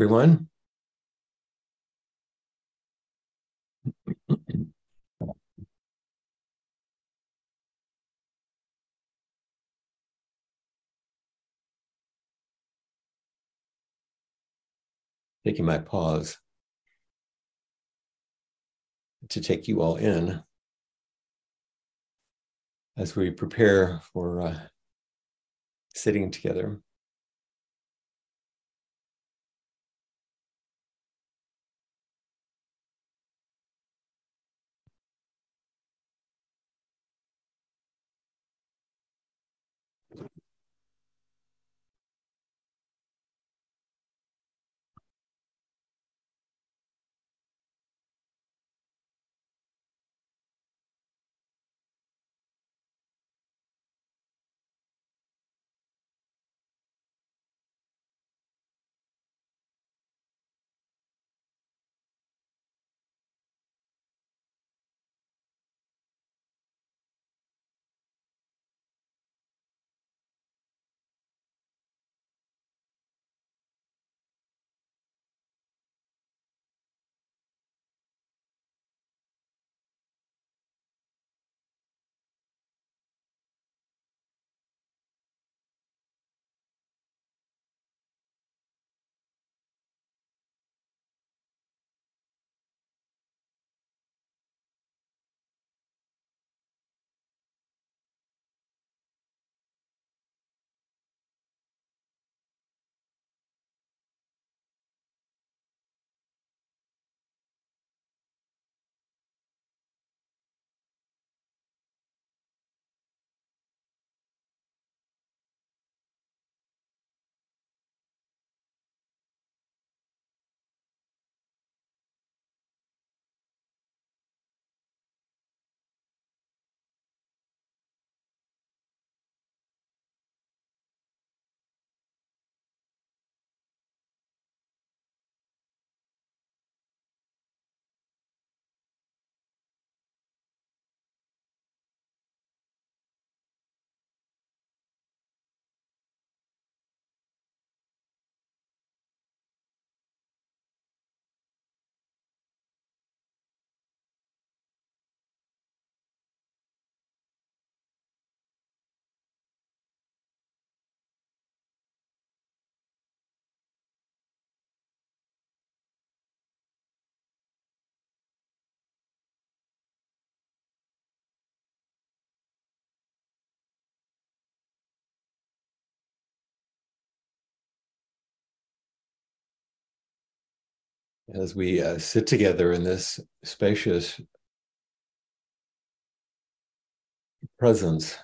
everyone. Taking my pause to take you all in as we prepare for uh, sitting together. As we uh, sit together in this spacious presence.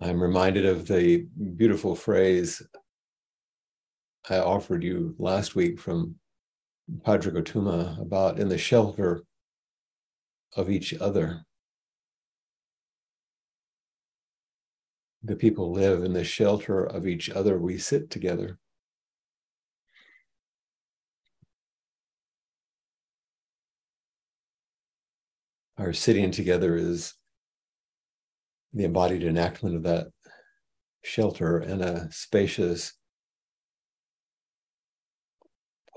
I'm reminded of the beautiful phrase I offered you last week from Pádraig Ó Tuama about in the shelter of each other. The people live in the shelter of each other. We sit together. Our sitting together is the embodied enactment of that shelter and a spacious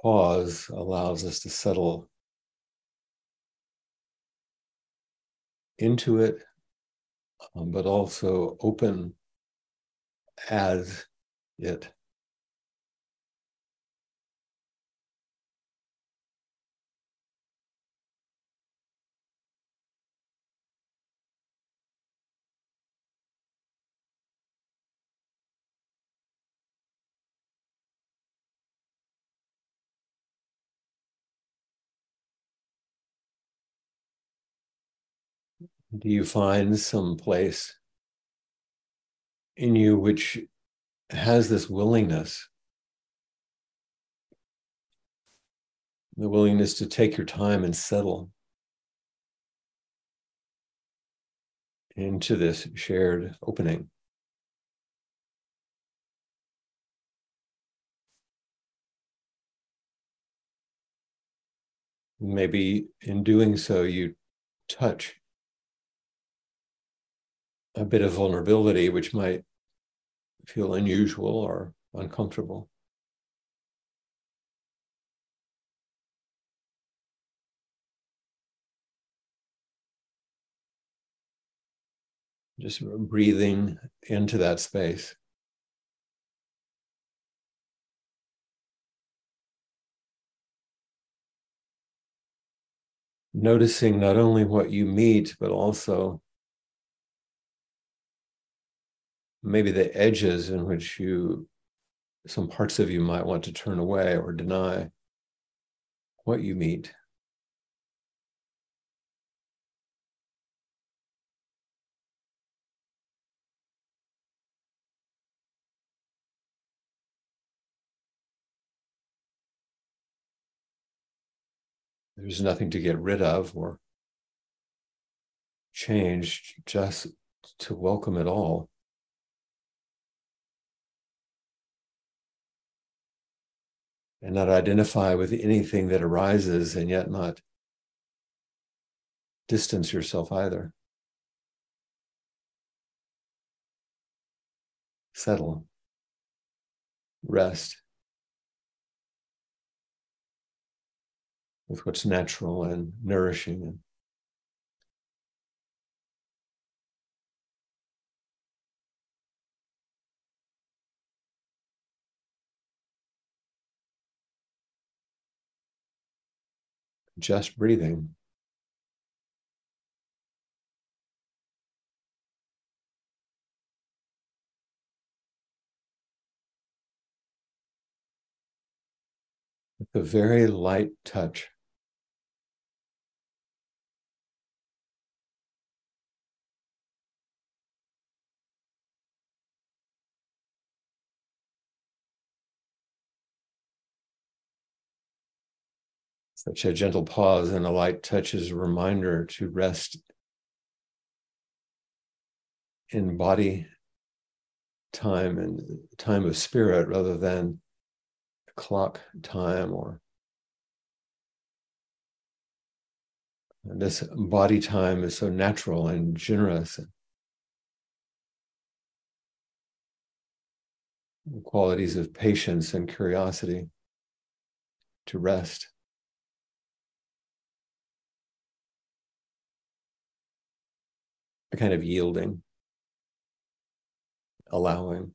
pause allows us to settle into it, um, but also open as it. Do you find some place in you which has this willingness the willingness to take your time and settle into this shared opening? Maybe in doing so you touch a bit of vulnerability, which might feel unusual or uncomfortable. Just breathing into that space. Noticing not only what you meet, but also maybe the edges in which you, some parts of you might want to turn away or deny what you meet. There's nothing to get rid of or change, just to welcome it all. And not identify with anything that arises and yet not distance yourself either. Settle, rest. with what's natural and nourishing just breathing. With a very light touch. Such a gentle pause and a light touch is a reminder to rest in body time and time of spirit rather than clock time or and this body time is so natural and generous. And qualities of patience and curiosity to rest a kind of yielding, allowing.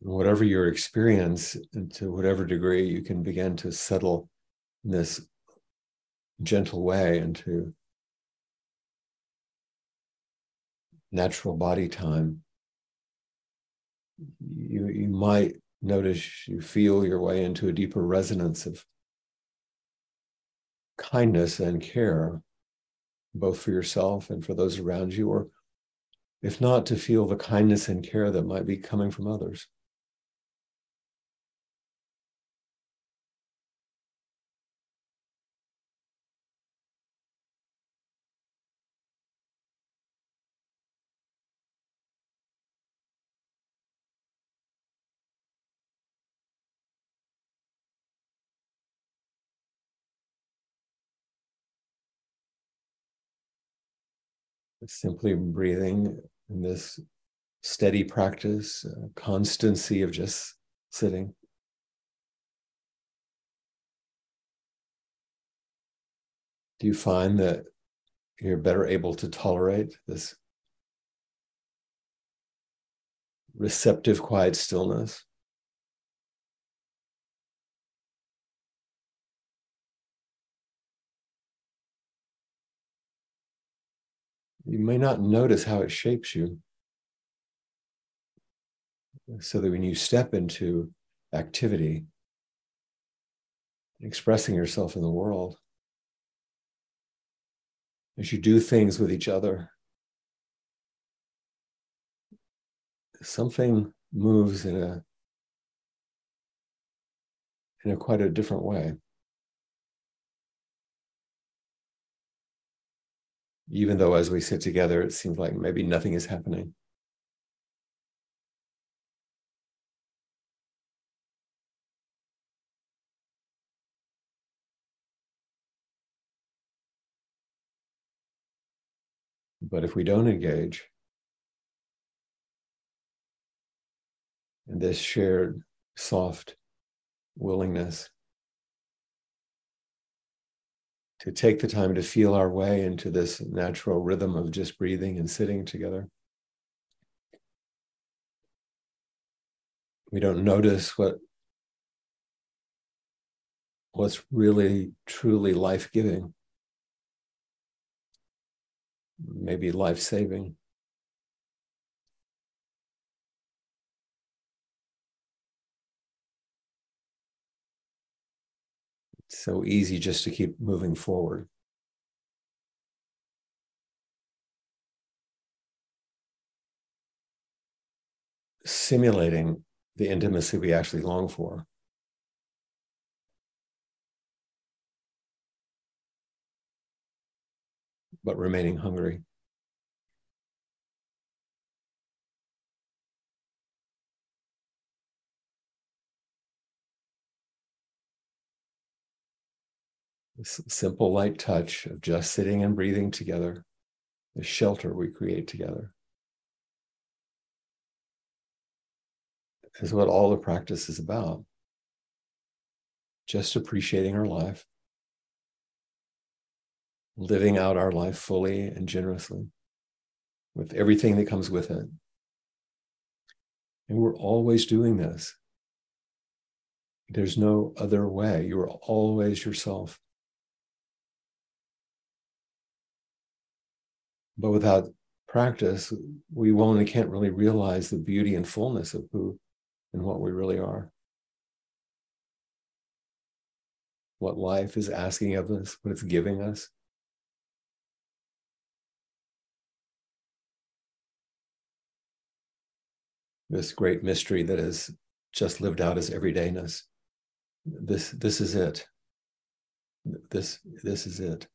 whatever your experience, and to whatever degree you can begin to settle this gentle way into natural body time, you, you might notice you feel your way into a deeper resonance of kindness and care, both for yourself and for those around you, or if not, to feel the kindness and care that might be coming from others. Simply breathing in this steady practice, uh, constancy of just sitting. Do you find that you're better able to tolerate this receptive, quiet stillness? You may not notice how it shapes you. So that when you step into activity, expressing yourself in the world, as you do things with each other, something moves in a in a quite a different way. even though as we sit together, it seems like maybe nothing is happening. But if we don't engage in this shared, soft willingness to take the time to feel our way into this natural rhythm of just breathing and sitting together. We don't notice what what's really truly life-giving, maybe life-saving. So easy just to keep moving forward. Simulating the intimacy we actually long for. But remaining hungry. Simple light touch of just sitting and breathing together, the shelter we create together. Is what all the practice is about. Just appreciating our life, living out our life fully and generously with everything that comes with it. And we're always doing this. There's no other way. You are always yourself. But without practice, we won't and can't really realize the beauty and fullness of who and what we really are. What life is asking of us, what it's giving us. This great mystery that is just lived out as everydayness. This, this is it. This, this is it.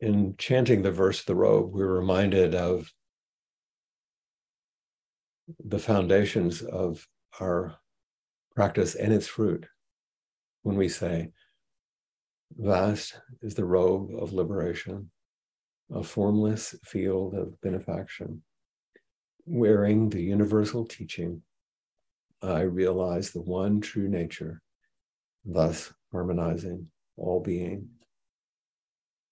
In chanting the verse of the robe, we're reminded of the foundations of our practice and its fruit when we say, Vast is the robe of liberation, a formless field of benefaction. Wearing the universal teaching, I realize the one true nature, thus harmonizing all being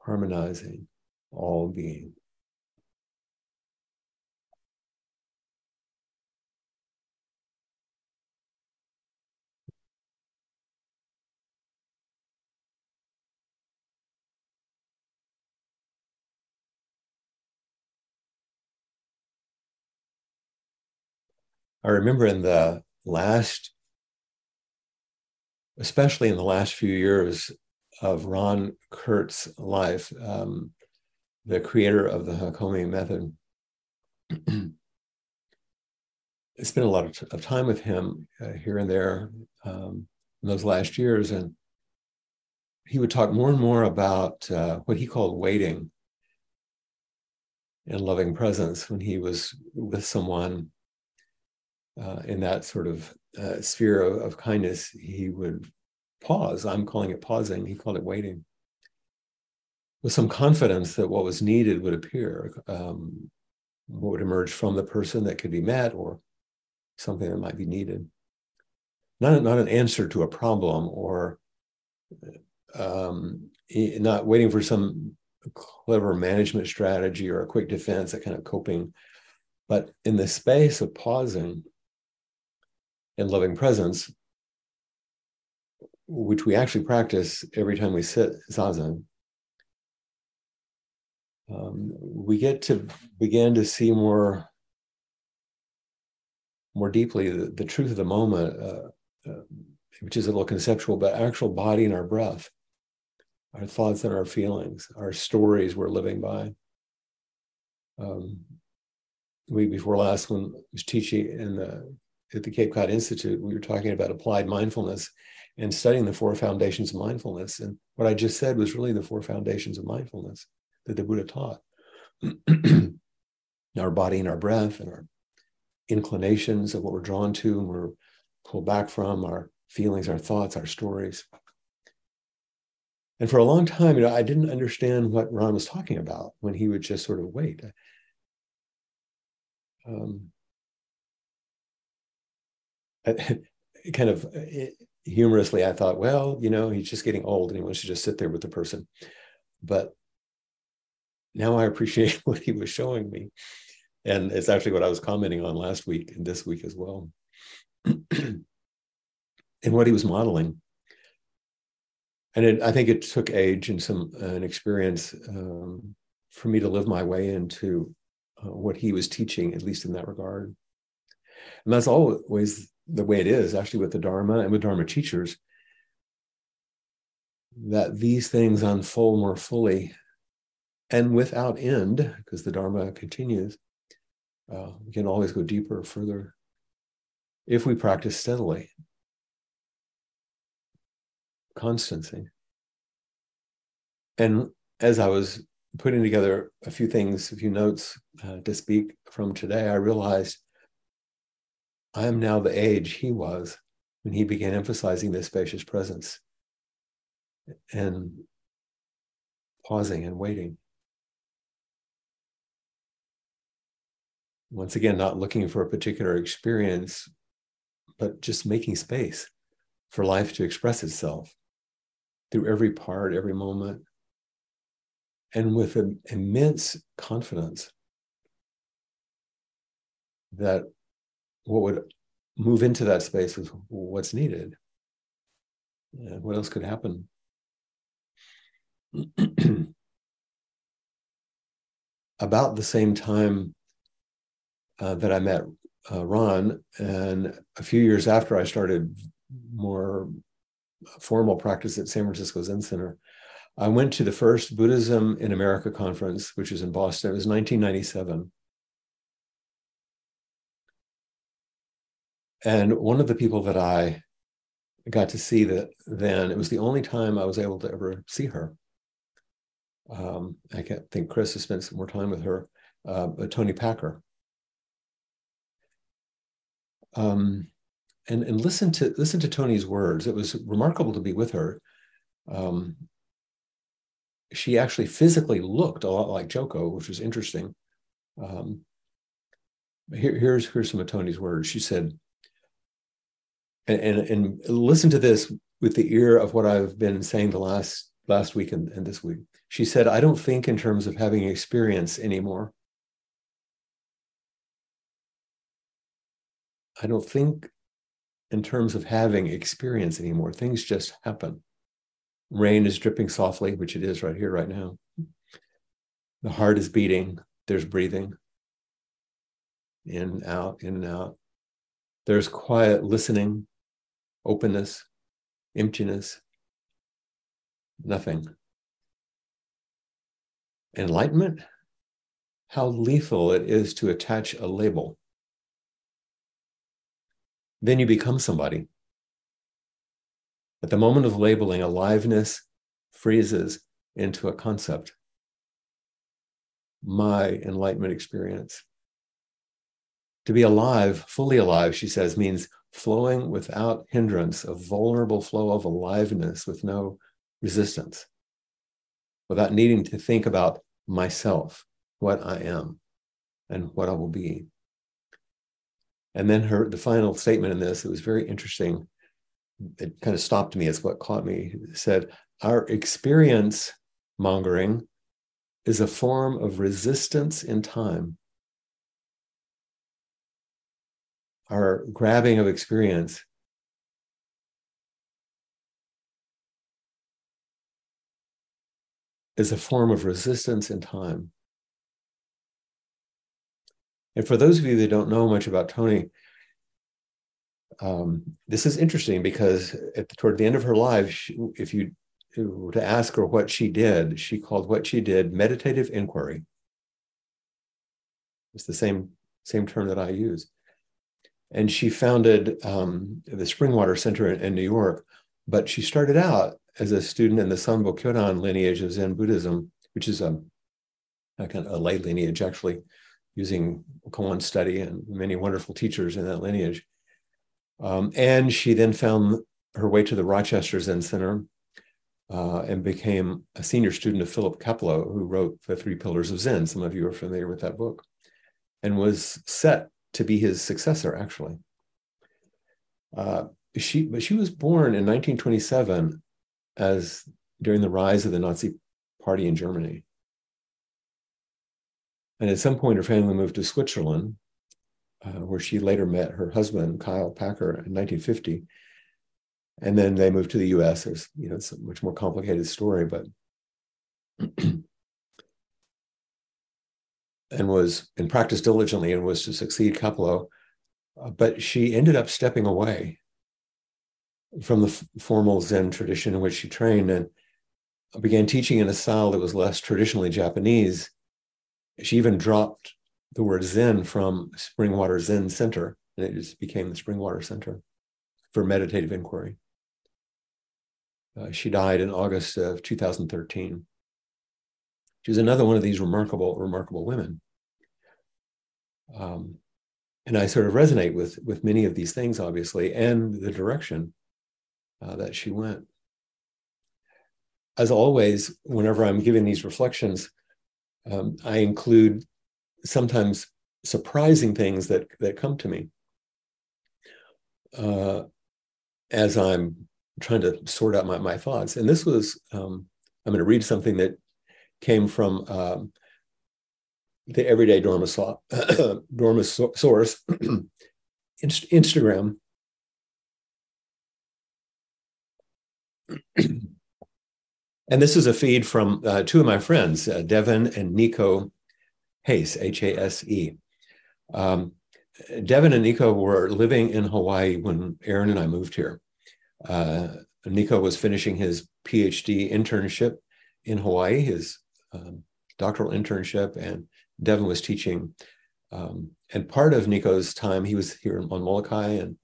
harmonizing all being. I remember in the last, especially in the last few years, of Ron Kurtz's life, um, the creator of the Hakomi method. I spent a lot of, t- of time with him uh, here and there um, in those last years, and he would talk more and more about uh, what he called waiting and loving presence when he was with someone uh, in that sort of uh, sphere of, of, kindness. He would pause. I'm calling it pausing. He called it waiting. With some confidence that what was needed would appear, um, what would emerge from the person that could be met or something that might be needed. Not, not an answer to a problem or um, not waiting for some clever management strategy or a quick defense, that kind of coping. But in the space of pausing and loving presence, which we actually practice every time we sit zazen, um, we get to begin to see more more deeply the, the truth of the moment, uh, uh, which is a little conceptual, but actual body and our breath, our thoughts and our feelings, our stories we're living by. Um, week before last, when I was teaching in the at the Cape Cod Institute, we were talking about applied mindfulness and studying the four foundations of mindfulness. And what I just said was really the four foundations of mindfulness that the Buddha taught. our body and our breath and our inclinations of what we're drawn to and we're pulled back from, our feelings, our thoughts, our stories. And for a long time, you know, I didn't understand what Ron was talking about when he would just sort of wait. Um, kind of humorously, I thought, well, you know, he's just getting old and he wants to just sit there with the person. But now I appreciate what he was showing me. And it's actually what I was commenting on last week and this week as well. and what he was modeling. And it, I think it took age and some uh, an experience um, for me to live my way into uh, what he was teaching, at least in that regard. And that's always the way it is, actually, with the Dharma and with Dharma teachers, that these things unfold more fully and without end, because the Dharma continues uh, we can always go deeper, further, if we practice steadily. Constancy. And as I was putting together a few things, a few notes uh, to speak from today, I realized I am now the age he was when he began emphasizing this spacious presence and pausing and waiting. once again, not looking for a particular experience, but just making space for life to express itself through every part, every moment, and with an immense confidence that what would move into that space is what's needed. And what else could happen? About the same time uh, that I met uh, Ron, and a few years after I started more formal practice at San Francisco Zen Center, I went to the first Buddhism in America conference, which was in Boston. It was 1997. And one of the people that I got to see that then, it was the only time I was able to ever see her. Um, I can't think Chris has spent some more time with her, uh, Toni Packer um, and and listen to listen to Toni's words. It was remarkable to be with her. Um, she actually physically looked a lot like Joko, which was interesting. Um, here, here's here's some of Toni's words. She said, and, and, and listen to this with the ear of what I've been saying the last last week and, and this week. She said, I don't think in terms of having experience anymore. I don't think in terms of having experience anymore. Things just happen. Rain is dripping softly, which it is right here, right now. The heart is beating, there's breathing in, out, in and out. There's quiet listening, openness, emptiness, nothing. Enlightenment, how lethal it is to attach a label. Then you become somebody. At the moment of labeling, aliveness freezes into a concept. My enlightenment experience. To be alive, fully alive, she says, means flowing without hindrance, a vulnerable flow of aliveness with no resistance, without needing to think about myself, what I am, and what I will be. And then her the final statement in this, it was very interesting. It kind of stopped me, it's what caught me. It said, Our experience mongering is a form of resistance in time. Our grabbing of experience is a form of resistance in time. And for those of you that don't know much about Toni, um, this is interesting because at the, toward the end of her life, she, if you were to ask her what she did, she called what she did meditative inquiry. It's the same same term that I use. And she founded um, the Springwater Center in, in, New York, but she started out as a student in the Sanbo Kyodan lineage of Zen Buddhism, which is a, a kind of a lay lineage actually using koan study and many wonderful teachers in that lineage. Um, and she then found her way to the Rochester Zen Center uh, and became a senior student of Philip Kapleau, who wrote The Three Pillars of Zen. Some of you are familiar with that book, and was set to be his successor, actually. Uh, she, but she was born in 1927 as during the rise of the Nazi Party in Germany. And at some point, her family moved to Switzerland, uh, where she later met her husband, Kyle Packer, in 1950. And then they moved to the US. There's, you know, it's a much more complicated story, but and was and practiced diligently and was to succeed Kapleau. Uh, but she ended up stepping away from the f- formal Zen tradition in which she trained and began teaching in a style that was less traditionally Japanese she even dropped the word Zen from Springwater Zen Center, and it just became the Springwater Center for Meditative Inquiry. Uh, she died in August of 2013. She was another one of these remarkable, remarkable women. Um, and I sort of resonate with with many of these things, obviously, and the direction uh, that she went. As always, whenever I'm giving these reflections, um, I include sometimes surprising things that that come to me uh, as I'm trying to sort out my, my thoughts. And this was um, I'm going to read something that came from um, the Everyday Dharma source, Instagram. And this is a feed from uh, two of my friends, uh, Devin and Nico Hase, H A S E. Um, Devin and Nico were living in Hawaii when Aaron and I moved here. Uh, Nico was finishing his PhD internship in Hawaii, his um, doctoral internship, and Devin was teaching. Um, and part of Nico's time, he was here on Molokai and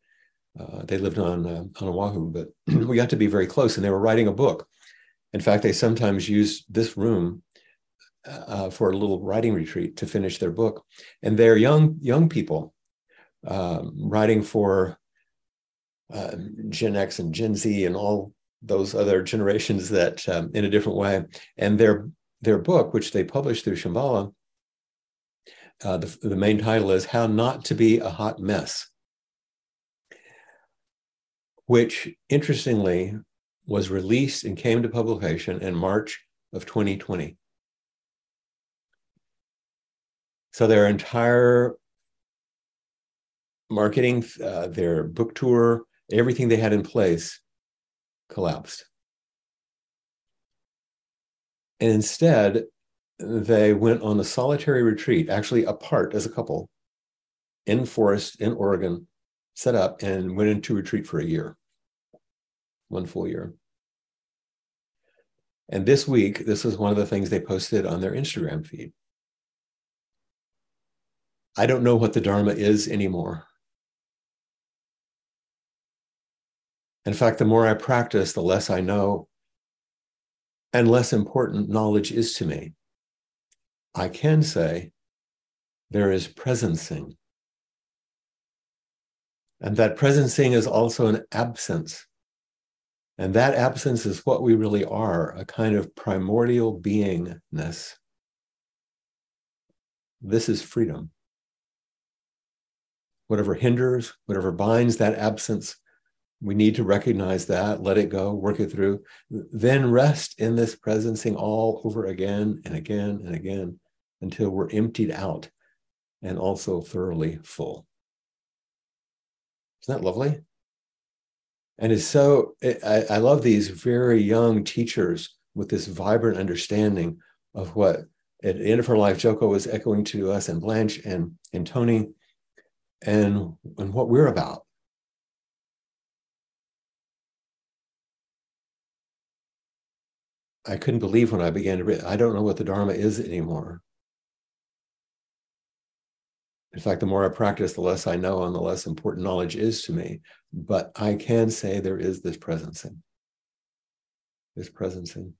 uh, they lived on, uh, on Oahu, but we got to be very close and they were writing a book in fact, they sometimes use this room uh, for a little writing retreat to finish their book. And they're young young people um, writing for uh, Gen X and Gen Z and all those other generations that um, in a different way. And their their book, which they published through Shambhala, uh, the, the main title is How Not to Be a Hot Mess, which interestingly was released and came to publication in March of 2020. So their entire marketing, uh, their book tour, everything they had in place collapsed. And instead, they went on a solitary retreat, actually apart as a couple, in forest in Oregon set up and went into retreat for a year, one full year. And this week, this was one of the things they posted on their Instagram feed. I don't know what the Dharma is anymore. In fact, the more I practice, the less I know and less important knowledge is to me. I can say there is presencing. And that presencing is also an absence. And that absence is what we really are a kind of primordial beingness. This is freedom. Whatever hinders, whatever binds that absence, we need to recognize that, let it go, work it through, then rest in this presencing all over again and again and again until we're emptied out and also thoroughly full. Isn't that lovely? And it's so, I, I love these very young teachers with this vibrant understanding of what at the end of her life, Joko was echoing to us and Blanche and, and Toni and, and what we're about. I couldn't believe when I began to read, I don't know what the Dharma is anymore. In fact, the more I practice, the less I know and the less important knowledge is to me. But I can say there is this presencing. This presencing.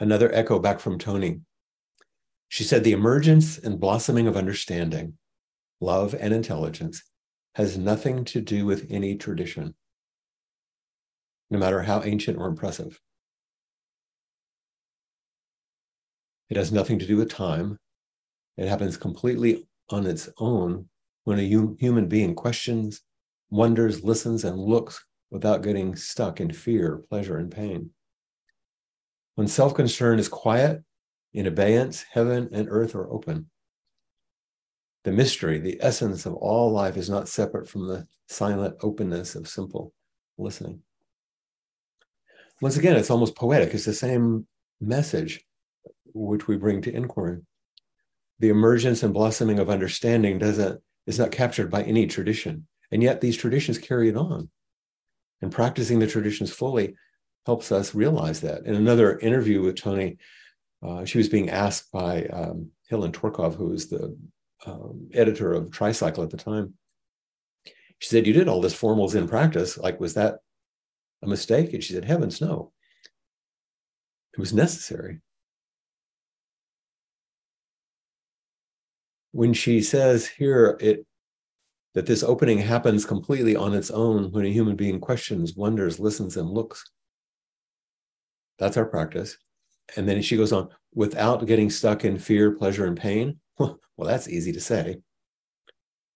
Another echo back from Toni. She said the emergence and blossoming of understanding, love, and intelligence has nothing to do with any tradition, no matter how ancient or impressive. It has nothing to do with time. It happens completely on its own when a human being questions, wonders, listens, and looks without getting stuck in fear, pleasure, and pain. When self concern is quiet, in abeyance, heaven and earth are open. The mystery, the essence of all life is not separate from the silent openness of simple listening. Once again, it's almost poetic. It's the same message which we bring to inquiry. The emergence and blossoming of understanding doesn't is not captured by any tradition, and yet these traditions carry it on. And practicing the traditions fully helps us realize that. In another interview with Toni, uh, she was being asked by um, Helen Tworkov, who is the um, editor of Tricycle at the time. She said, "You did all this formal Zen practice. Like, was that a mistake?" And she said, "Heavens, no. It was necessary." when she says here it that this opening happens completely on its own when a human being questions, wonders, listens, and looks. That's our practice. And then she goes on, without getting stuck in fear, pleasure, and pain. Well, that's easy to say.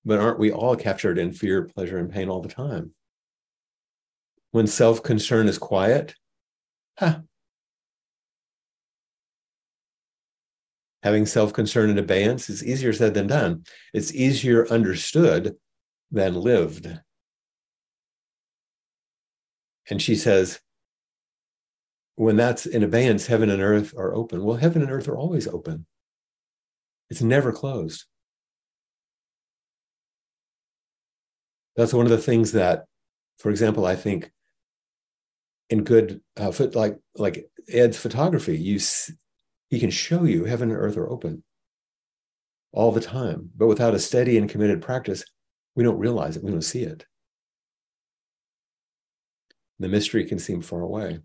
But aren't we all captured in fear, pleasure, and pain all the time? When self concern is quiet, huh, having self concern in abeyance is easier said than done. It's easier understood than lived. And she says, when that's in abeyance, heaven and earth are open. Well, heaven and earth are always open, it's never closed. That's one of the things that, for example, I think in good uh, foot like like Ed's photography, you he can show you heaven and earth are open all the time. But without a steady and committed practice, we don't realize it, we don't see it. The mystery can seem far away.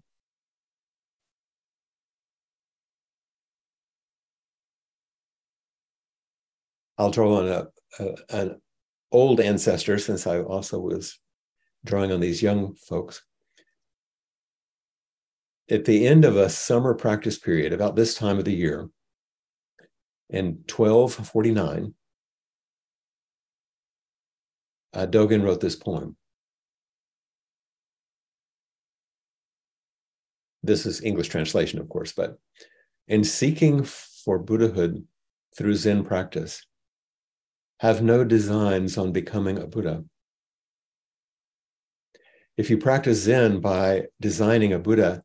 I'll draw on a, a, an old ancestor since I also was drawing on these young folks at the end of a summer practice period, about this time of the year, in 1249, uh, Dogen wrote this poem. This is English translation, of course, but in seeking for Buddhahood through Zen practice, have no designs on becoming a Buddha. If you practice Zen by designing a Buddha,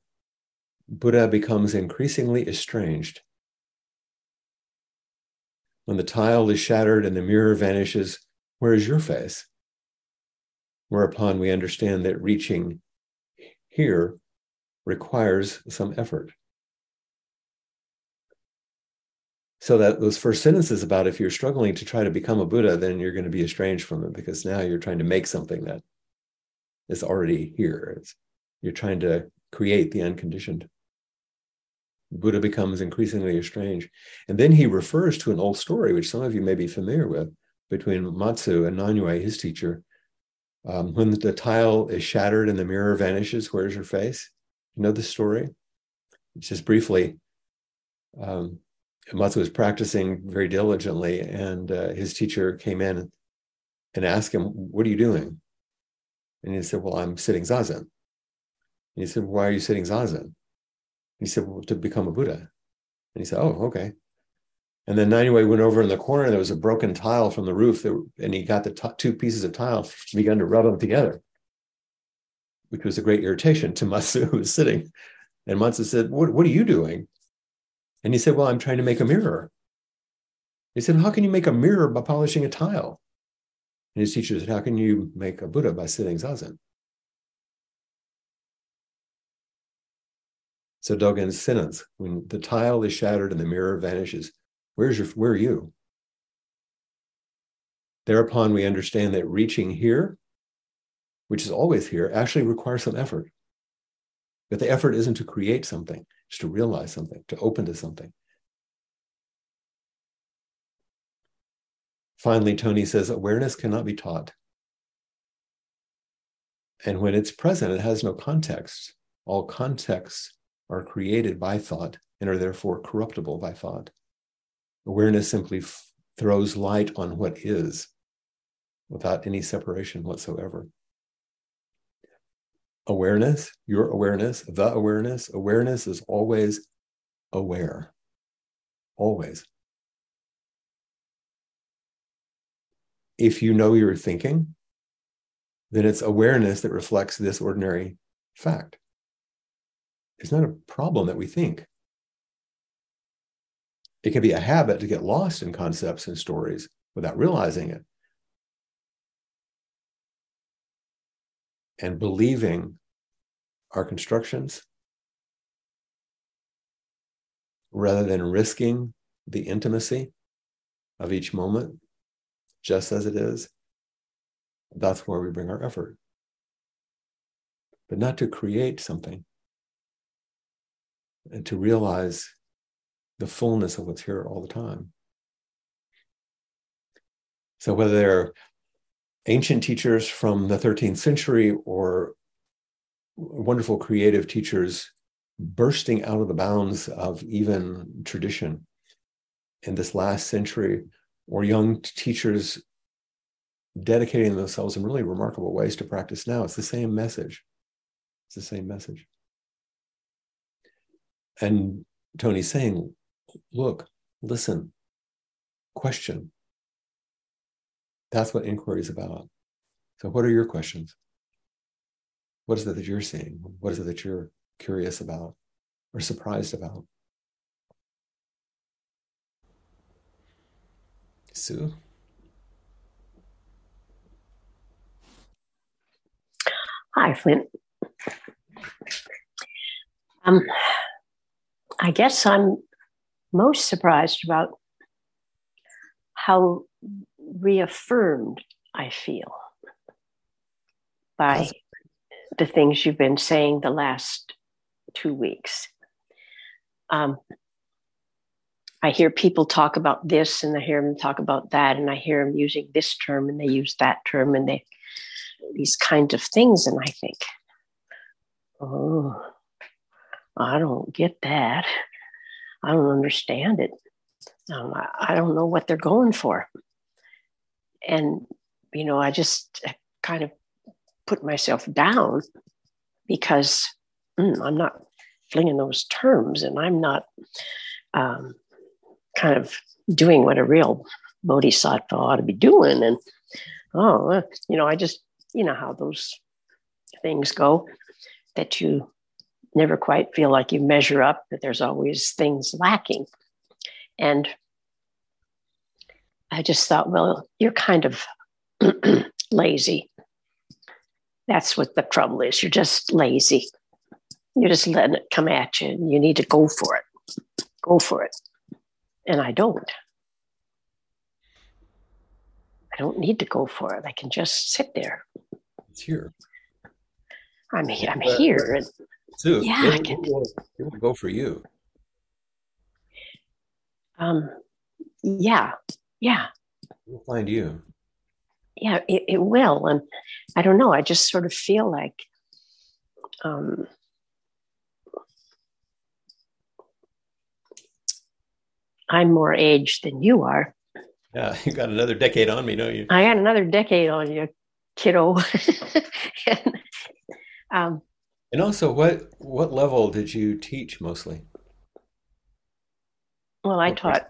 Buddha becomes increasingly estranged. when the tile is shattered and the mirror vanishes, where is your face? Whereupon we understand that reaching here requires some effort. So that those first sentences about if you're struggling to try to become a Buddha, then you're going to be estranged from it because now you're trying to make something that is already here. It's, you're trying to create the unconditioned. Buddha becomes increasingly estranged. And then he refers to an old story, which some of you may be familiar with, between Matsu and Nanyue, his teacher. Um, when the tile is shattered and the mirror vanishes, where's your face? You know the story? Just briefly, um, Matsu was practicing very diligently, and uh, his teacher came in and asked him, What are you doing? And he said, Well, I'm sitting zazen. And he said, Why are you sitting zazen? And he said, Well, to become a Buddha. And he said, Oh, okay. And then Nanyue went over in the corner, there was a broken tile from the roof, that, and he got the t- two pieces of tile began to rub them together, which was a great irritation to Matsu, who was sitting. And Matsu said, what, what are you doing? And he said, Well, I'm trying to make a mirror. He said, How can you make a mirror by polishing a tile? And his teacher said, How can you make a Buddha by sitting zazen? So Dogen's sentence, when the tile is shattered and the mirror vanishes, where's your where are you? Thereupon we understand that reaching here, which is always here, actually requires some effort. But the effort isn't to create something, to realize something, to open to something. Finally, Toni says awareness cannot be taught. And when it's present, it has no context. All contexts are created by thought and are therefore corruptible by thought. Awareness simply f- throws light on what is without any separation whatsoever awareness, your awareness, the awareness, awareness is always aware. Always. If you know you're thinking, then it's awareness that reflects this ordinary fact. It's not a problem that we think. It can be a habit to get lost in concepts and stories without realizing it. And believing our constructions rather than risking the intimacy of each moment just as it is, that's where we bring our effort. But not to create something and to realize the fullness of what's here all the time. So, whether they're ancient teachers from the 13th century or wonderful creative teachers bursting out of the bounds of even tradition in this last century, or young teachers dedicating themselves in really remarkable ways to practice now. It's the same message. It's the same message. And Toni's saying, look, listen, question, that's what inquiry is about. So, what are your questions? What is it that you're seeing? What is it that you're curious about or surprised about? Sue? Hi, Flint. Um, I guess I'm most surprised about how reaffirmed I feel by the things you've been saying the last two weeks. Um, I hear people talk about this and I hear them talk about that, and I hear them using this term and they use that term and they these kinds of things, and I think, oh, I don't get that. I don't understand it. Um, I, I don't know what they're going for and you know i just kind of put myself down because mm, i'm not flinging those terms and i'm not um, kind of doing what a real bodhisattva ought to be doing. And oh you know i just you know how those things go that you never quite feel like you measure up that there's always things lacking. And I just thought, well, you're kind of lazy. That's what the trouble is. You're just lazy. You're just letting it come at you, and you need to go for it. Go for it. And I don't. I don't need to go for it. I can just sit there. It's here. I'm here. I'm but, here. Sue, yeah, it, will, it will go for you. Um, yeah, yeah. We'll find you. Yeah, it, it will. And I don't know. I just sort of feel like um, I'm more aged than you are. Yeah, you got another decade on me, don't you? I got another decade on you, kiddo. and, um, and also, what what level did you teach mostly? Well, I taught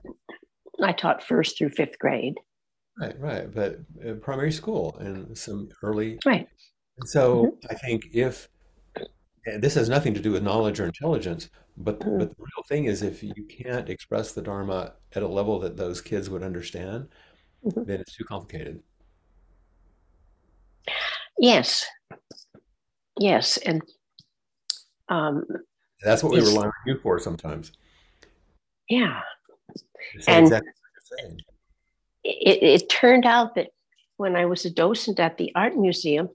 I taught first through fifth grade. Right, right, but uh, primary school and some early. Right. And so mm-hmm. I think if this has nothing to do with knowledge or intelligence, but mm-hmm. but the real thing is if you can't express the Dharma at a level that those kids would understand, mm-hmm. then it's too complicated. Yes. Yes, and um, that's what we rely on you for sometimes. Yeah, and exactly it, it turned out that when I was a docent at the art museum,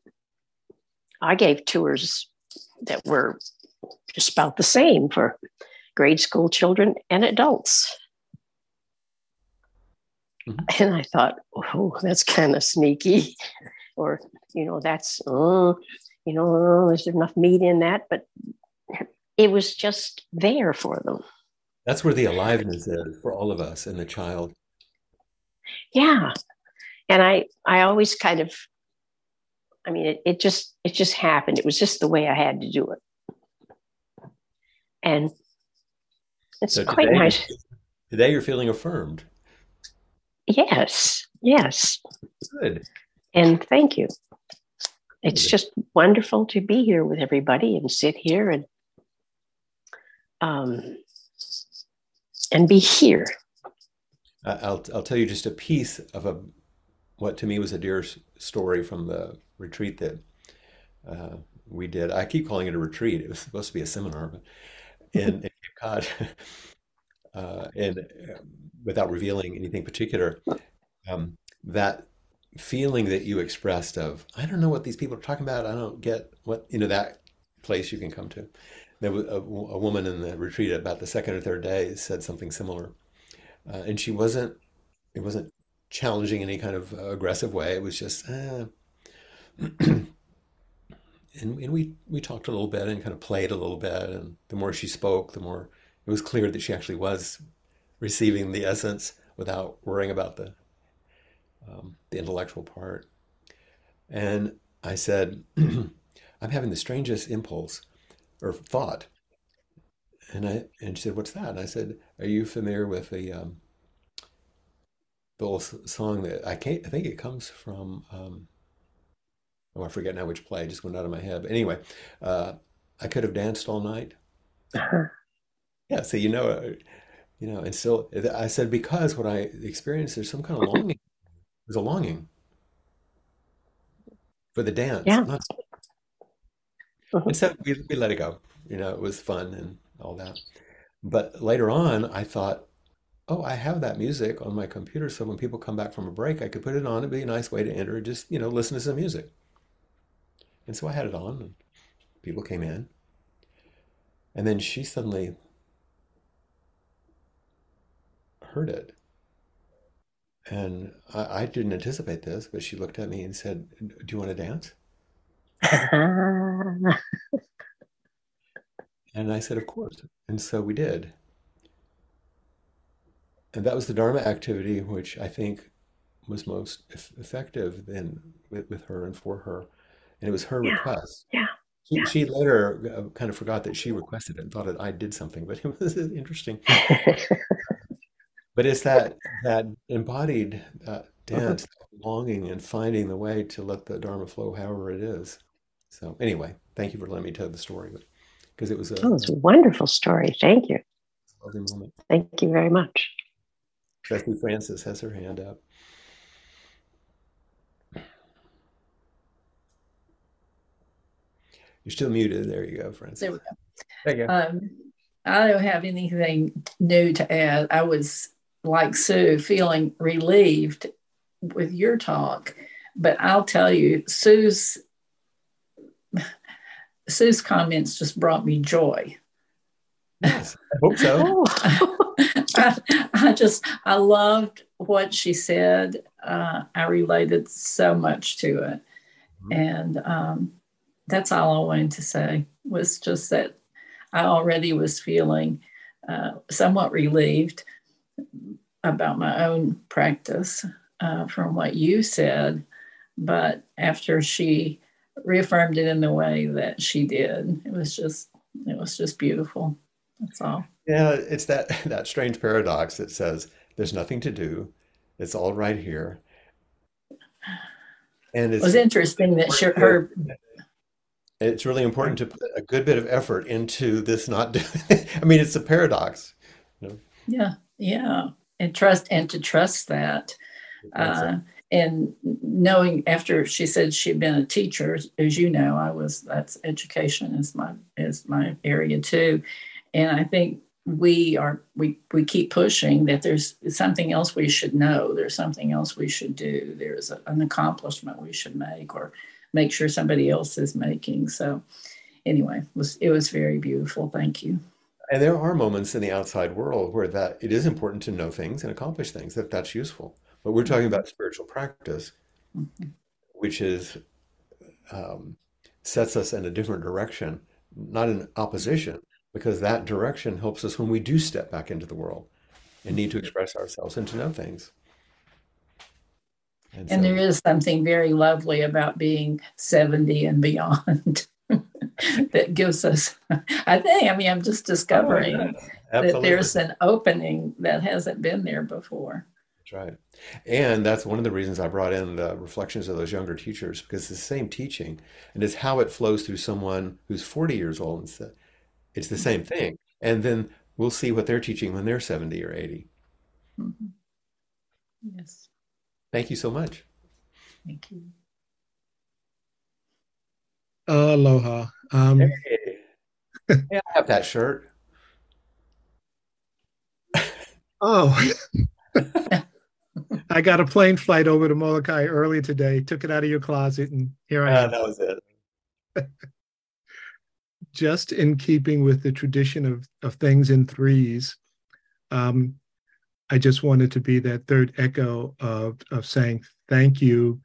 I gave tours that were just about the same for grade school children and adults. Mm-hmm. And I thought, oh, that's kind of sneaky. or, you know, that's, oh, you know, there's enough meat in that. But it was just there for them. That's where the aliveness is for all of us and the child. Yeah. And I, I always kind of, I mean, it, it just, it just happened. It was just the way I had to do it and it's so quite today, nice. Today you're feeling affirmed. Yes, yes. Good. And thank you. It's Good. just wonderful to be here with everybody and sit here and um and be here. I'll I'll tell you just a piece of a what to me was a dear story from the retreat that uh, we did. I keep calling it a retreat. It was supposed to be a seminar, but in, in Cape Cod, uh, and uh, without revealing anything particular, um, that feeling that you expressed of I don't know what these people are talking about. I don't get what you know that place you can come to. There was a, a woman in the retreat about the second or third day said something similar, uh, and she wasn't. It wasn't challenging in any kind of aggressive way. It was just. Uh, and, and we we talked a little bit and kind of played a little bit and the more she spoke the more it was clear that she actually was receiving the essence without worrying about the um, the intellectual part and i said i'm having the strangest impulse or thought and i and she said what's that and i said are you familiar with the um, the old song that i can't i think it comes from um, oh, I forget now which play, it just went out of my head. But anyway, uh, I could have danced all night. Uh-huh. Yeah, so you know, uh, you know, and still, I said because what I experienced, there's some kind of longing. There's a longing for the dance. Yeah. Not... Uh-huh. And so we, we let it go. You know, it was fun and all that. But later on, I thought, oh, I have that music on my computer. So when people come back from a break, I could put it on. It'd be a nice way to enter, just, you know, listen to some music. And so I had it on, and people came in. And then she suddenly heard it. And I, I didn't anticipate this, but she looked at me and said, Do you want to dance? and I said, Of course. And so we did. And that was the Dharma activity, which I think was most effective then with, with her and for her and it was her yeah. request. Yeah. She, yeah. she later uh, kind of forgot that she requested it and thought that I did something, but it was interesting. but it's that that embodied uh, dance, longing, and finding the way to let the Dharma flow, however it is. So anyway, thank you for letting me tell the story, because it was a, oh, it's a wonderful story. Thank you. Lovely moment. Thank you very much. Bessie Francis has her hand up. You're still muted. There you go, Francis. There we go. There you go. Um, I don't have anything new to add. I was like Sue, feeling relieved with your talk, but I'll tell you, Sue's Sue's comments just brought me joy. Yes, I hope so. I, I, just I loved what she said. Uh, I related so much to it, mm-hmm. and um, that's all I wanted to say was just that I already was feeling uh, somewhat relieved about my own practice uh, from what you said, but after she reaffirmed it in the way that she did, it was just it was just beautiful. That's all. Yeah, it's that that strange paradox that says there's nothing to do. It's all right here. And it was interesting that she, her it's really important to put a good bit of effort into this not doing i mean it's a paradox you know? yeah yeah and trust and to trust that uh, and knowing after she said she'd been a teacher as you know i was that's education is my is my area too and i think we are we we keep pushing that there's something else we should know there's something else we should do there's an accomplishment we should make or make sure somebody else is making. So anyway, it was it was very beautiful. Thank you. And there are moments in the outside world where that it is important to know things and accomplish things that that's useful. But we're talking about spiritual practice, mm-hmm. which is um, sets us in a different direction, not in opposition, because that direction helps us when we do step back into the world and need to express ourselves and to know things. And, and so, there is something very lovely about being 70 and beyond that gives us, I think, I mean, I'm just discovering oh, yeah. that there's an opening that hasn't been there before. That's right. And that's one of the reasons I brought in the reflections of those younger teachers because it's the same teaching and it's how it flows through someone who's 40 years old. Instead. It's the same thing. And then we'll see what they're teaching when they're 70 or 80. Mm-hmm. Yes. Thank you so much. Thank you. aloha. Um, hey. hey, I have that shirt. oh. I got a plane flight over to Molokai early today, took it out of your closet, and here I am. that was it. Just in keeping with the tradition of, of things in threes, um, I just wanted to be that third echo of, of saying thank you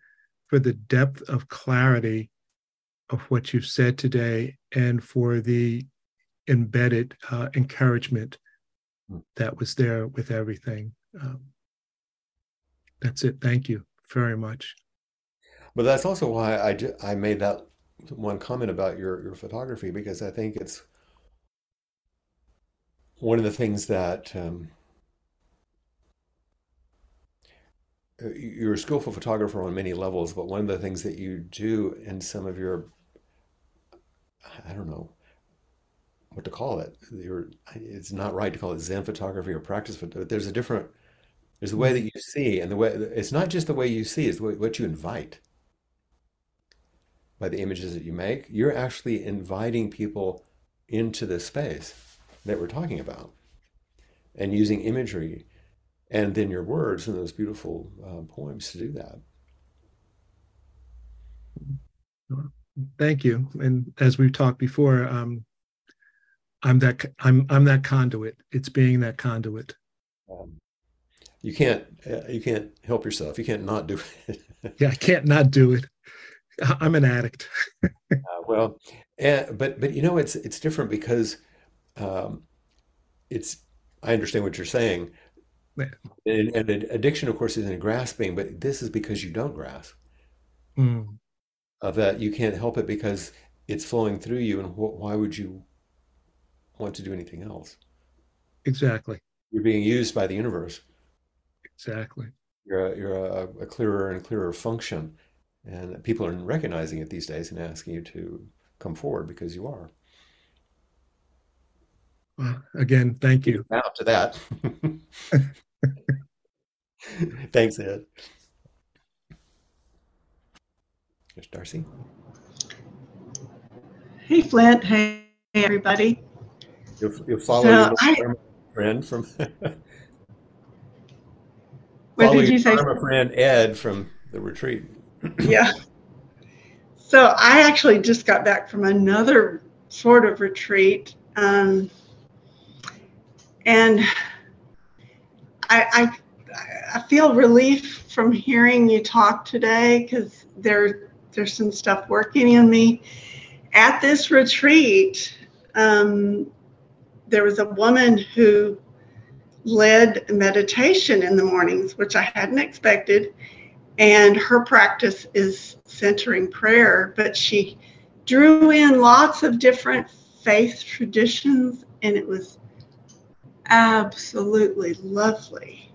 for the depth of clarity of what you've said today and for the embedded uh, encouragement hmm. that was there with everything. Um, that's it. Thank you very much. But that's also why I, I made that one comment about your, your photography because I think it's one of the things that um, Uh, you're a skillful photographer on many levels, but one of the things that you do in some of your, I don't know what to call it. Your, it's not right to call it Zen photography or practice, but there's a different, there's the way that you see, and the way it's not just the way you see, it's what you invite by the images that you make. You're actually inviting people into the space that we're talking about, and using imagery and then your words and those beautiful uh, poems to do that. Thank you. And as we've talked before, um, I'm that I'm I'm that conduit. It's being that conduit. Um, you can't uh, you can't help yourself. You can't not do it. yeah, I can't not do it. I'm an addict. uh, well, uh, but but you know it's it's different because um, it's I understand what you're saying, and, and, addiction, of course, isn't grasping, but this is because you don't grasp. Mm. Of that, you can't help it because it's flowing through you, and wh- why would you want to do anything else? Exactly. You're being used by the universe. Exactly. You're a, you're a, a clearer and clearer function, and people are recognizing it these days and asking you to come forward because you are. Well, again, thank you. Out to that. Thanks, Ed. There's Darcy. Hey, Flint. Hey, everybody. You'll, you'll follow So your I- friend from. What did you say? Dharma friend Ed from the retreat. Yeah. So I actually just got back from another sort of retreat. Um, and I, I, I feel relief from hearing you talk today because there, there's some stuff working in me. At this retreat, um, there was a woman who led meditation in the mornings, which I hadn't expected and her practice is centering prayer, but she drew in lots of different faith traditions, and it was absolutely lovely.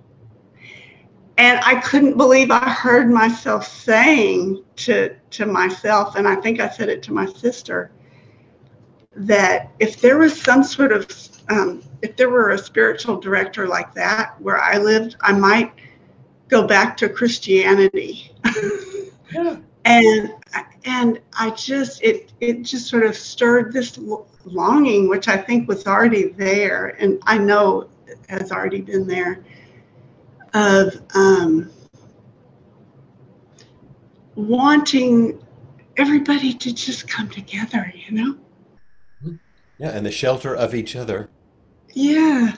And I couldn't believe I heard myself saying to, to myself, and I think I said it to my sister, that if there was some sort of, um, if there were a spiritual director like that where I lived, I might go back to Christianity. Yeah. and and I just it it just sort of stirred this longing, which I think was already there, and I know has already been there, of um, wanting everybody to just come together. You know? Yeah, and the shelter of each other Yeah.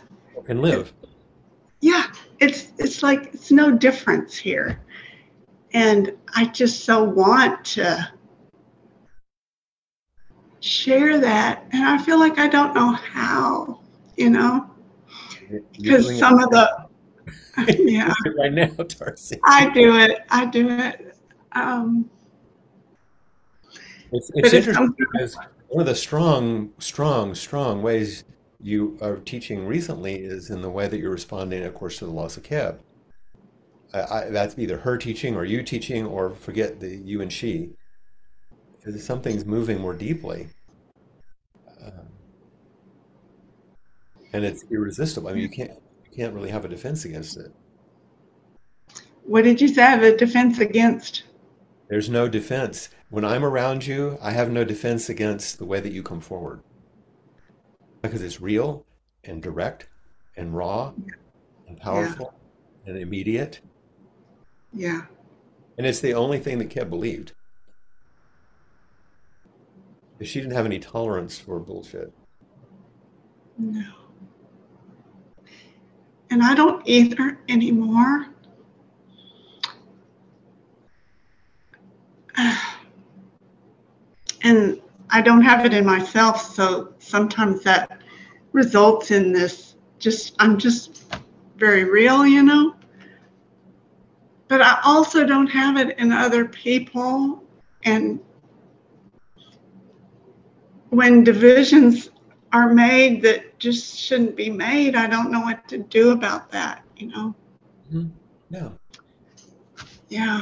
can live. yeah. It's it's like it's no difference here. And i just so want to share that. And i feel like i don't know how you know? Because some of the yeah. Right now, Darcy. i do it. I do it. Um It's, it's interesting because one of the strong, strong, strong ways you are teaching recently is in the way that you're responding, of course, to the loss of Keb. I, I, that's either her teaching or you teaching, or forget the you and she. Because something's moving more deeply. Um, and it's irresistible. I mean, you can't you can't really have a defense against it. what did you say A defense against There's no defense. When I'm around you, I have no defense against the way that you come forward. Because it's real and direct and raw and powerful and immediate. yeah And it's the only thing that Keb believed. She didn't have any tolerance for bullshit. no and i don't either anymore and I don't have it in myself, so sometimes that results in this just I'm just very real, you know. But I also don't have it in other people and when divisions are made that just shouldn't be made, I don't know what to do about that, you know. Mm-hmm. Yeah. Yeah.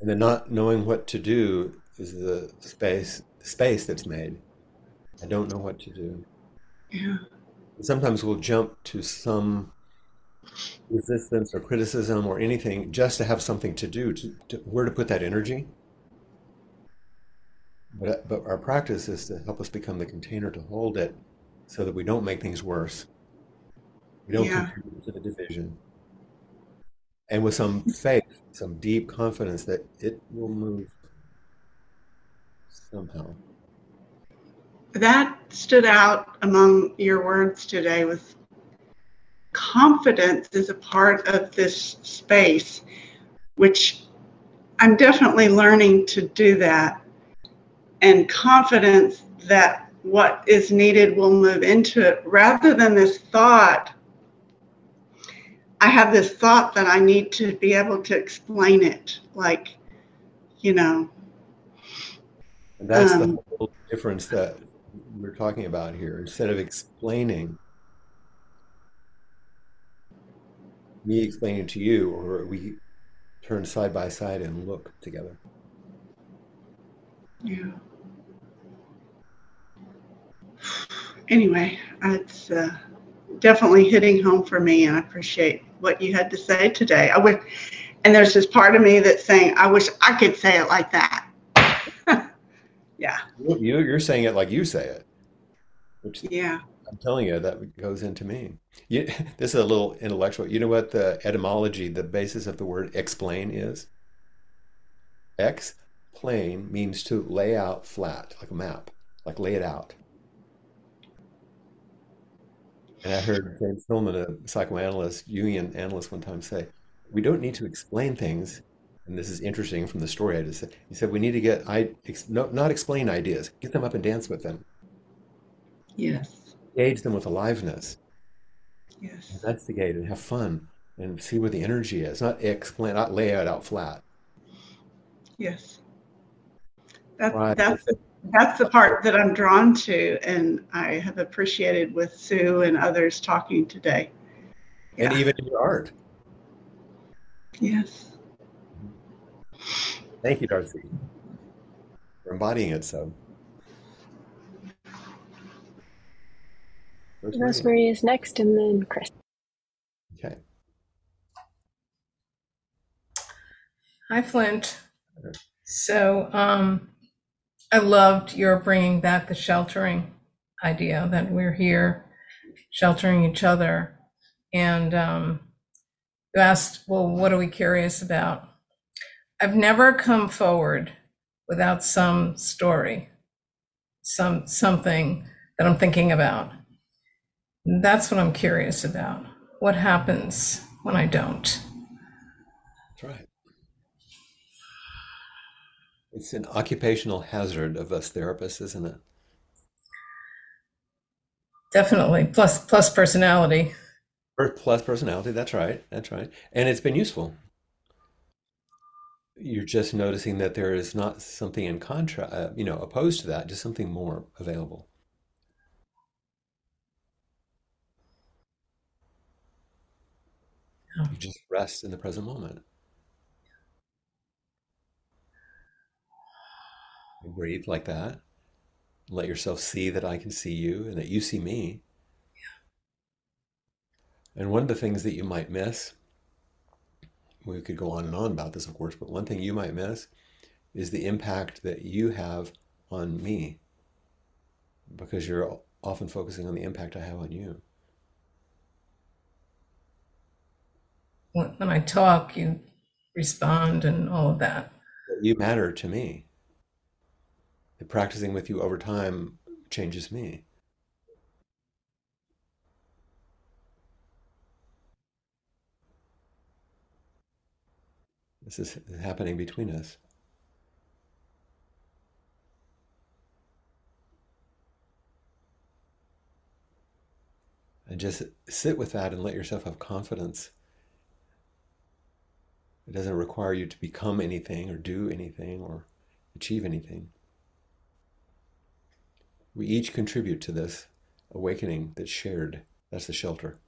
And then not knowing what to do is the space space that's made. I don't know what to do. Yeah. Sometimes we'll jump to some resistance or criticism or anything just to have something to do, to, to where to put that energy. But, but our practice is to help us become the container to hold it so that we don't make things worse. We don't Yeah. contribute to the division. And with some faith, some deep confidence that it will move somehow. that stood out among your words today with confidence is a part of this space which i'm definitely learning to do that and confidence that what is needed will move into it rather than this thought i have this thought that i need to be able to explain it like you know And that's the Um, whole difference that we're talking about here. Instead of explaining, me explaining to you, or we turn side by side and look together. Yeah. Anyway, it's uh, definitely hitting home for me, and I appreciate what you had to say today. I would, and there's this part of me that's saying, I wish I could say it like that. Yeah. You, you're saying it like you say it. Which yeah. I'm telling you, that goes into me. You, this is a little intellectual. You know what the etymology, the basis of the word explain is? Ex plane means to lay out flat, like a map, like lay it out. And I heard James Hillman, a psychoanalyst, Jungian analyst, one time say, "We don't need to explain things." And this is interesting from the story I just said. He said, "We need to get I no, not explain ideas, get them up and dance with them." Yes. Engage them with aliveness. Yes. Investigate and have fun and see where the energy is. Not explain, not lay it out flat. Yes. That's right. that's the, that's the part that I'm drawn to, and I have appreciated with Sue and others talking today. And even in your art. Yes. Thank you, Darcy, for embodying it so. Rosemary. Rosemary is next, and then Chris. Okay. Hi, Flint. So, um, I loved your bringing back the sheltering idea that we're here sheltering each other. And um, you asked, well, what are we curious about? I've never come forward without some story, some something that I'm thinking about. That's what I'm curious about. What happens when I don't? That's right. It's an occupational hazard of us therapists, isn't it? Definitely. Plus plus personality. Plus personality, that's right. That's right. And it's been useful. You're just noticing that there is not something in contra, uh, you know, opposed to that, just something more available. You just rest in the present moment. breathe like that. Let yourself see that I can see you and that you see me. Yeah. And one of the things that you might miss, we could go on and on about this, of course, but one thing you might miss is the impact that you have on me because you're often focusing on the impact I have on you. When I talk, you respond and all of that. You matter to me practicing with you over time changes me. This is happening between us. And just sit with that and let yourself have confidence. It doesn't require you to become anything or do anything or achieve anything. We each contribute to this awakening that's shared. That's the shelter.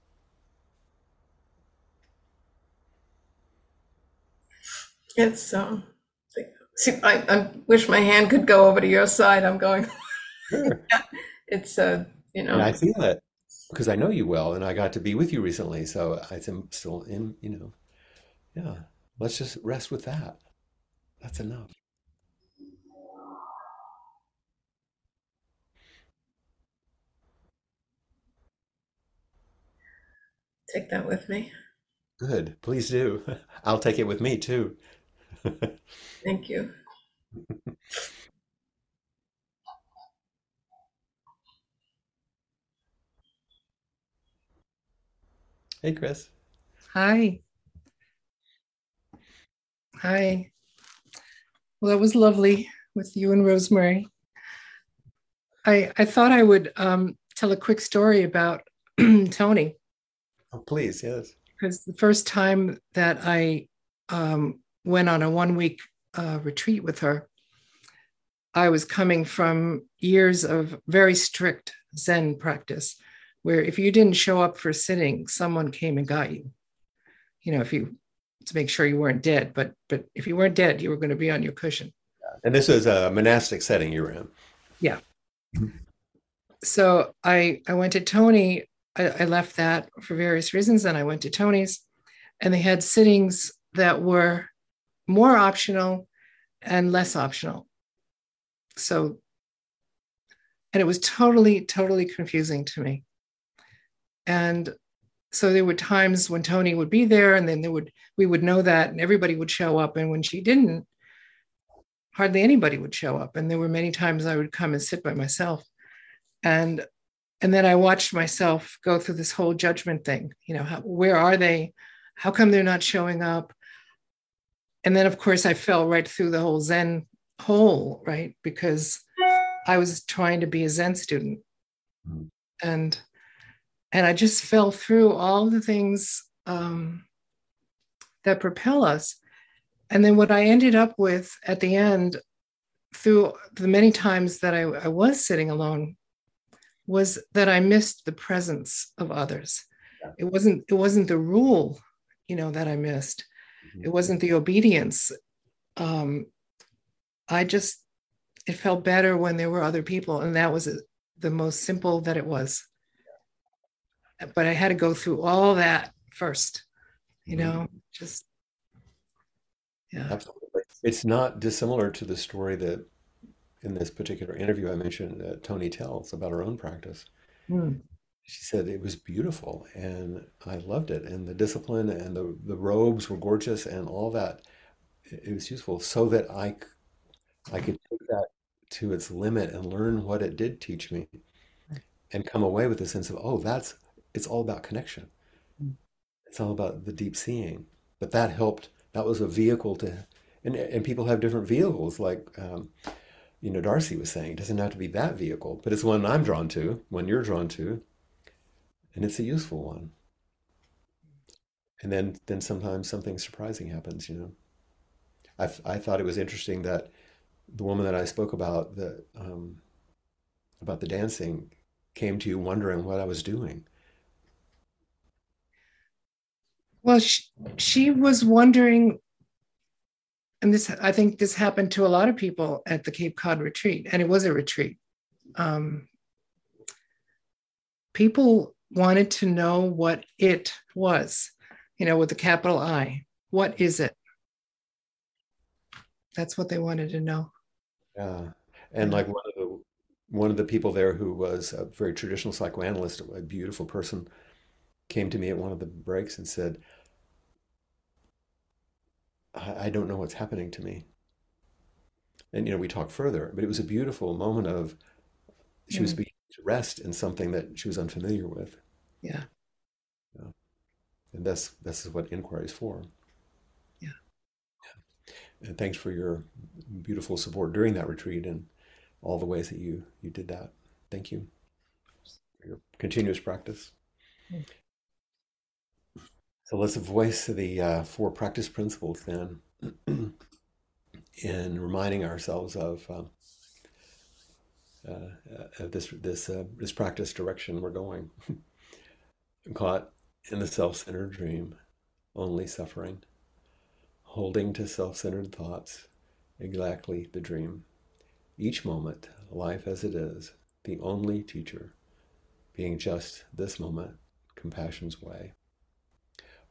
It's um. See, I, I wish my hand could go over to your side. I'm going. Sure. it's uh, you know. And I feel it because I know you well, and I got to be with you recently, so I'm still in. You know, yeah. Let's just rest with that. That's enough. take that with me. Good. Please do. I'll take it with me too. Thank you. Hey, Chris. Hi. Hi. Well, that was lovely with you and Rosemary. I I thought I would um, tell a quick story about Toni. Oh, please, yes. Because the first time that I um, went on a one week uh, retreat with her, I was coming from years of very strict Zen practice, where if you didn't show up for sitting, someone came and got you. You know, if you to make sure you weren't dead, but but if you weren't dead, you were going to be on your cushion. And this was a monastic setting you were in. Yeah. So I I went to Toni I, I left that for various reasons and I went to Toni's and they had sittings that were more optional and less optional. So, and it was totally, totally confusing to me. And so there were times when Toni would be there and then there would, we would know that and everybody would show up. And when she didn't, hardly anybody would show up. And there were many times I would come and sit by myself. And and then I watched myself go through this whole judgment thing. You know, how, where are they? How come they're not showing up? And then, of course, I fell right through the whole Zen hole, right? Because I was trying to be a Zen student, mm-hmm. and and I just fell through all the things um, that propel us. And then what I ended up with at the end, through the many times that I, I was sitting alone was that I missed the presence of others. Yeah. It wasn't it wasn't the rule, you know, that I missed. Mm-hmm. It wasn't the obedience. Um, I just it felt better when there were other people, and that was the most simple that it was. But I had to go through all that first, you mm-hmm. know, just yeah. Absolutely, it's not dissimilar to the story that in this particular interview I mentioned that Toni tells about her own practice. Mm. She said it was beautiful and I loved it. And the discipline and the, the robes were gorgeous and all that. It, was useful so that I, I could take that to its limit and learn what it did teach me and come away with a sense of, oh, that's, it's all about connection. Mm. It's all about the deep seeing. But that helped, that was a vehicle to, and, and people have different vehicles. Like, um, you know, Darcy was saying, it doesn't have to be that vehicle, but it's one I'm drawn to, one you're drawn to, and it's a useful one. And then, then sometimes something surprising happens, you know. I, I thought it was interesting that the woman that I spoke about, the, um, about the dancing, came to you wondering what I was doing. Well, she, she was wondering and this i think this happened to a lot of people at the cape cod retreat and it was a retreat um, people wanted to know what it was you know with the capital i what is it that's what they wanted to know yeah and like one of the one of the people there who was a very traditional psychoanalyst a beautiful person came to me at one of the breaks and said I, I don't know what's happening to me. And you know, we talked further, but it was a beautiful moment of she mm. was beginning to rest in something that she was unfamiliar with. Yeah. yeah. And that's this is what inquiry is for. Yeah. yeah. And thanks for your beautiful support during that retreat and all the ways that you you did that. Thank you for your continuous practice. Mm. So let's voice the uh, four practice principles then in reminding ourselves of, um, uh, of this this uh, this practice direction we're going. Caught in the self-centered dream, only suffering, holding to self-centered thoughts, exactly the dream. Each moment, life as it is, the only teacher, being just this moment, compassion's way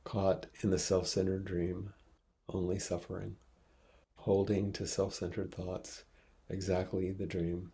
caught in the self centered dream, only suffering, holding to self centered thoughts, exactly the dream.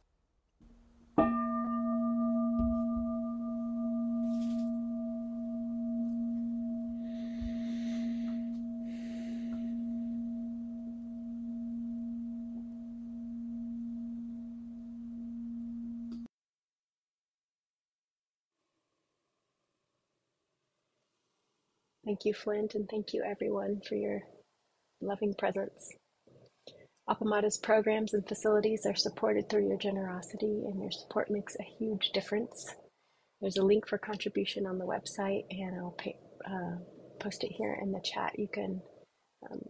Thank you, Flint, and thank you, everyone, for your loving presence. Appamada's programs and facilities are supported through your generosity, and your support makes a huge difference. There's a link for contribution on the website, and I'll pay, uh, post it here in the chat. You can um,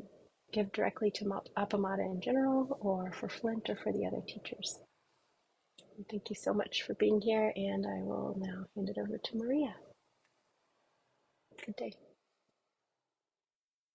give directly to Appamada in general or for Flint or for the other teachers. Thank you so much for being here, and I will now hand it over to Maria. Good day.